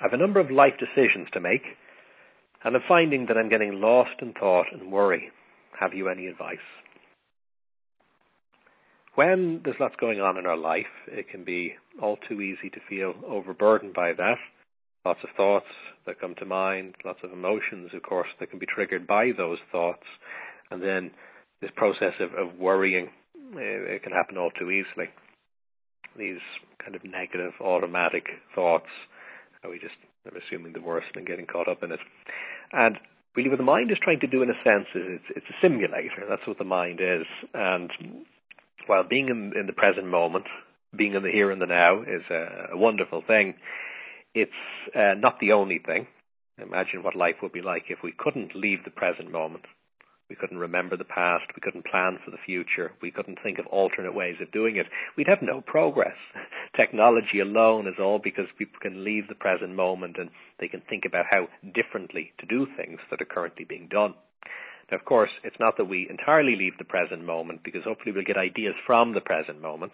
I have a number of life decisions to make, and I'm finding that I'm getting lost in thought and worry. Have you any advice? When there's lots going on in our life, it can be all too easy to feel overburdened by that. Lots of thoughts that come to mind, lots of emotions, of course, that can be triggered by those thoughts. And then this process of, of worrying, eh, it can happen all too easily. These kind of negative automatic thoughts, we just are assuming the worst and getting caught up in it. And really what the mind is trying to do in a sense is it's, it's a simulator. That's what the mind is. And while being in, in the present moment, being in the here and the now is a, a wonderful thing, it's uh, not the only thing. Imagine what life would be like if we couldn't leave the present moment. We couldn't remember the past. We couldn't plan for the future. We couldn't think of alternate ways of doing it. We'd have no progress. Technology alone is all because people can leave the present moment and they can think about how differently to do things that are currently being done. Now, of course, it's not that we entirely leave the present moment because hopefully we'll get ideas from the present moment.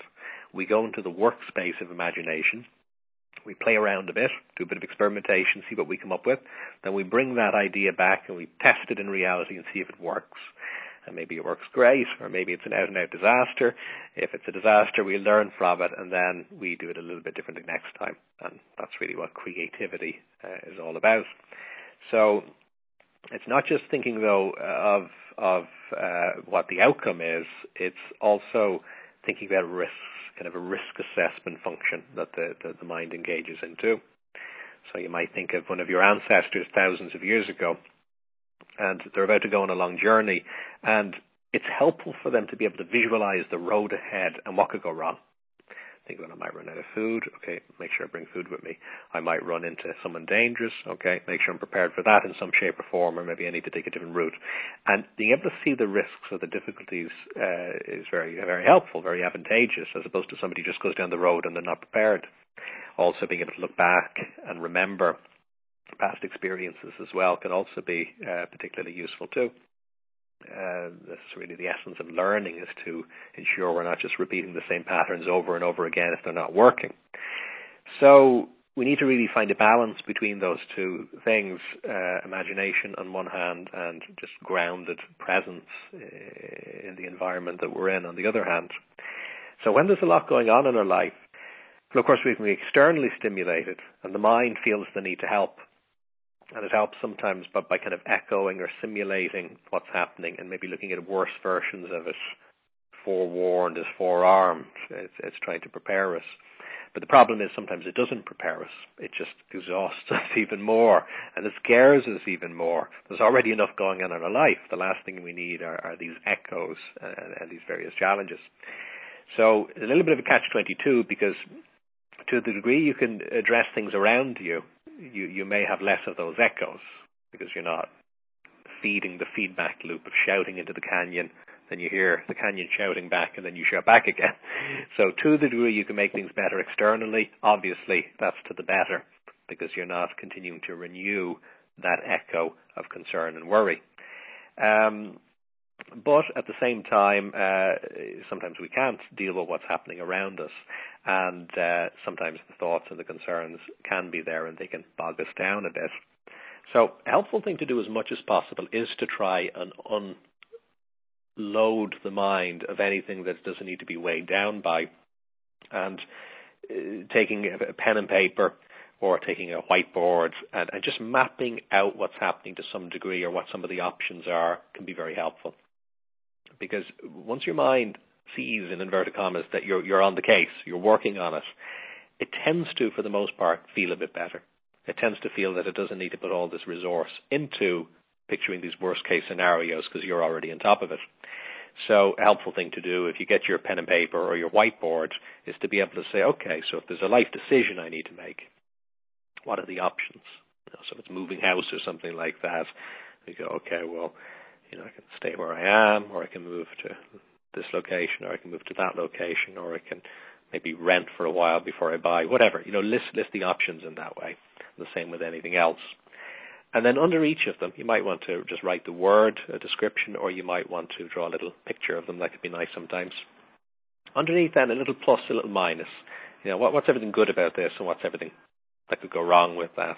We go into the workspace of imagination we play around a bit, do a bit of experimentation, see what we come up with. Then we bring that idea back and we test it in reality and see if it works. And maybe it works great, or maybe it's an out and out disaster. If it's a disaster, we learn from it and then we do it a little bit differently next time. And that's really what creativity uh, is all about. So it's not just thinking though of of uh, what the outcome is. It's also thinking about risks kind of a risk assessment function that the, the, the mind engages into. So you might think of one of your ancestors thousands of years ago, and they're about to go on a long journey, and it's helpful for them to be able to visualize the road ahead and what could go wrong think when I might run out of food. Okay, make sure I bring food with me. I might run into someone dangerous. Okay, make sure I'm prepared for that in some shape or form, or maybe I need to take a different route. And being able to see the risks or the difficulties uh, is very, very helpful, very advantageous, as opposed to somebody who just goes down the road and they're not prepared. Also, being able to look back and remember past experiences as well can also be uh, particularly useful too uh, this is really the essence of learning is to ensure we're not just repeating the same patterns over and over again if they're not working. So we need to really find a balance between those two things, uh, imagination on one hand and just grounded presence uh, in the environment that we're in on the other hand. So when there's a lot going on in our life, well, of course we can be externally stimulated and the mind feels the need to help and it helps sometimes by, by kind of echoing or simulating what's happening and maybe looking at worse versions of it. Forewarned is forearmed. It's, it's trying to prepare us. But the problem is sometimes it doesn't prepare us. It just exhausts us even more and it scares us even more. There's already enough going on in our life. The last thing we need are, are these echoes and, and, these various challenges. So a little bit of a catch-22 because to the degree you can address things around you, you, you may have less of those echoes because you're not feeding the feedback loop of shouting into the canyon. Then you hear the canyon shouting back and then you shout back again. So to the degree you can make things better externally, obviously that's to the better because you're not continuing to renew that echo of concern and worry. Um, but at the same time, uh, sometimes we can't deal with what's happening around us, and uh, sometimes the thoughts and the concerns can be there, and they can bog us down a bit. So, a helpful thing to do as much as possible is to try and unload the mind of anything that doesn't need to be weighed down by, and uh, taking a pen and paper or taking a whiteboard and, and, just mapping out what's happening to some degree or what some of the options are can be very helpful because once your mind sees in inverted commas that you're you're on the case, you're working on it, it tends to, for the most part, feel a bit better. It tends to feel that it doesn't need to put all this resource into picturing these worst case scenarios because you're already on top of it. So a helpful thing to do if you get your pen and paper or your whiteboard is to be able to say, okay, so if there's a life decision I need to make, what are the options? So if it's moving house or something like that, you go, okay, well, you know, I can stay where I am, or I can move to this location, or I can move to that location, or I can maybe rent for a while before I buy, whatever. You know, list list the options in that way. The same with anything else. And then under each of them, you might want to just write the word, a description, or you might want to draw a little picture of them. That could be nice sometimes. Underneath then, a little plus, a little minus. You know, what, what's everything good about this, and what's everything that could go wrong with that.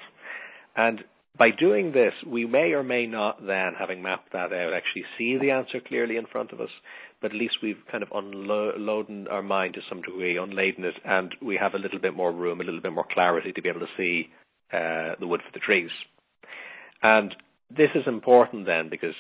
And by doing this, we may or may not then, having mapped that out, actually see the answer clearly in front of us, but at least we've kind of unloaded our mind to some degree, unladen it, and we have a little bit more room, a little bit more clarity to be able to see uh, the wood for the trees. And this is important then because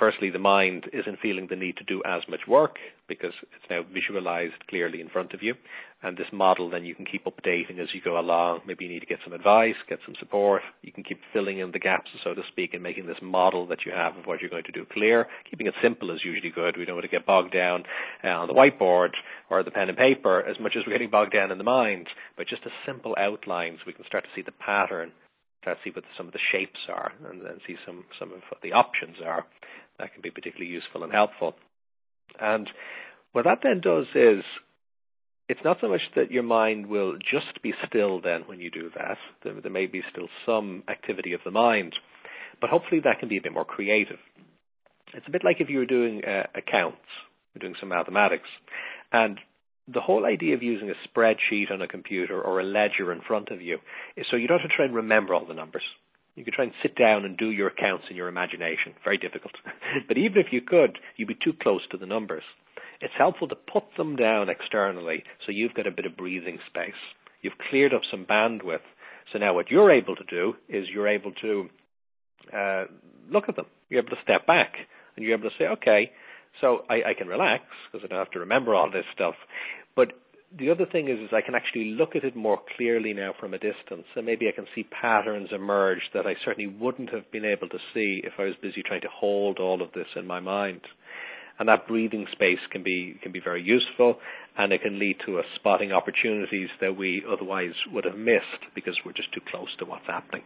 firstly, the mind isn't feeling the need to do as much work because it's now visualized clearly in front of you. And this model, then you can keep updating as you go along. Maybe you need to get some advice, get some support. You can keep filling in the gaps, so to speak, and making this model that you have of what you're going to do clear. Keeping it simple is usually good. We don't want to get bogged down uh, on the whiteboard or the pen and paper as much as we're getting bogged down in the mind. But just a simple outline so we can start to see the pattern to see what some of the shapes are and then see some, some of what the options are. That can be particularly useful and helpful. And what that then does is it's not so much that your mind will just be still then when you do that. There, there may be still some activity of the mind, but hopefully that can be a bit more creative. It's a bit like if you were doing uh, accounts, you're doing some mathematics, and the whole idea of using a spreadsheet on a computer or a ledger in front of you is so you don't have to try and remember all the numbers. You could try and sit down and do your accounts in your imagination. Very difficult. but even if you could, you'd be too close to the numbers. It's helpful to put them down externally so you've got a bit of breathing space. You've cleared up some bandwidth. So now what you're able to do is you're able to uh, look at them. You're able to step back and you're able to say, okay, so I, I can relax because I don't have to remember all this stuff. But the other thing is, is I can actually look at it more clearly now from a distance, and maybe I can see patterns emerge that I certainly wouldn't have been able to see if I was busy trying to hold all of this in my mind. And that breathing space can be can be very useful, and it can lead to us spotting opportunities that we otherwise would have missed because we're just too close to what's happening.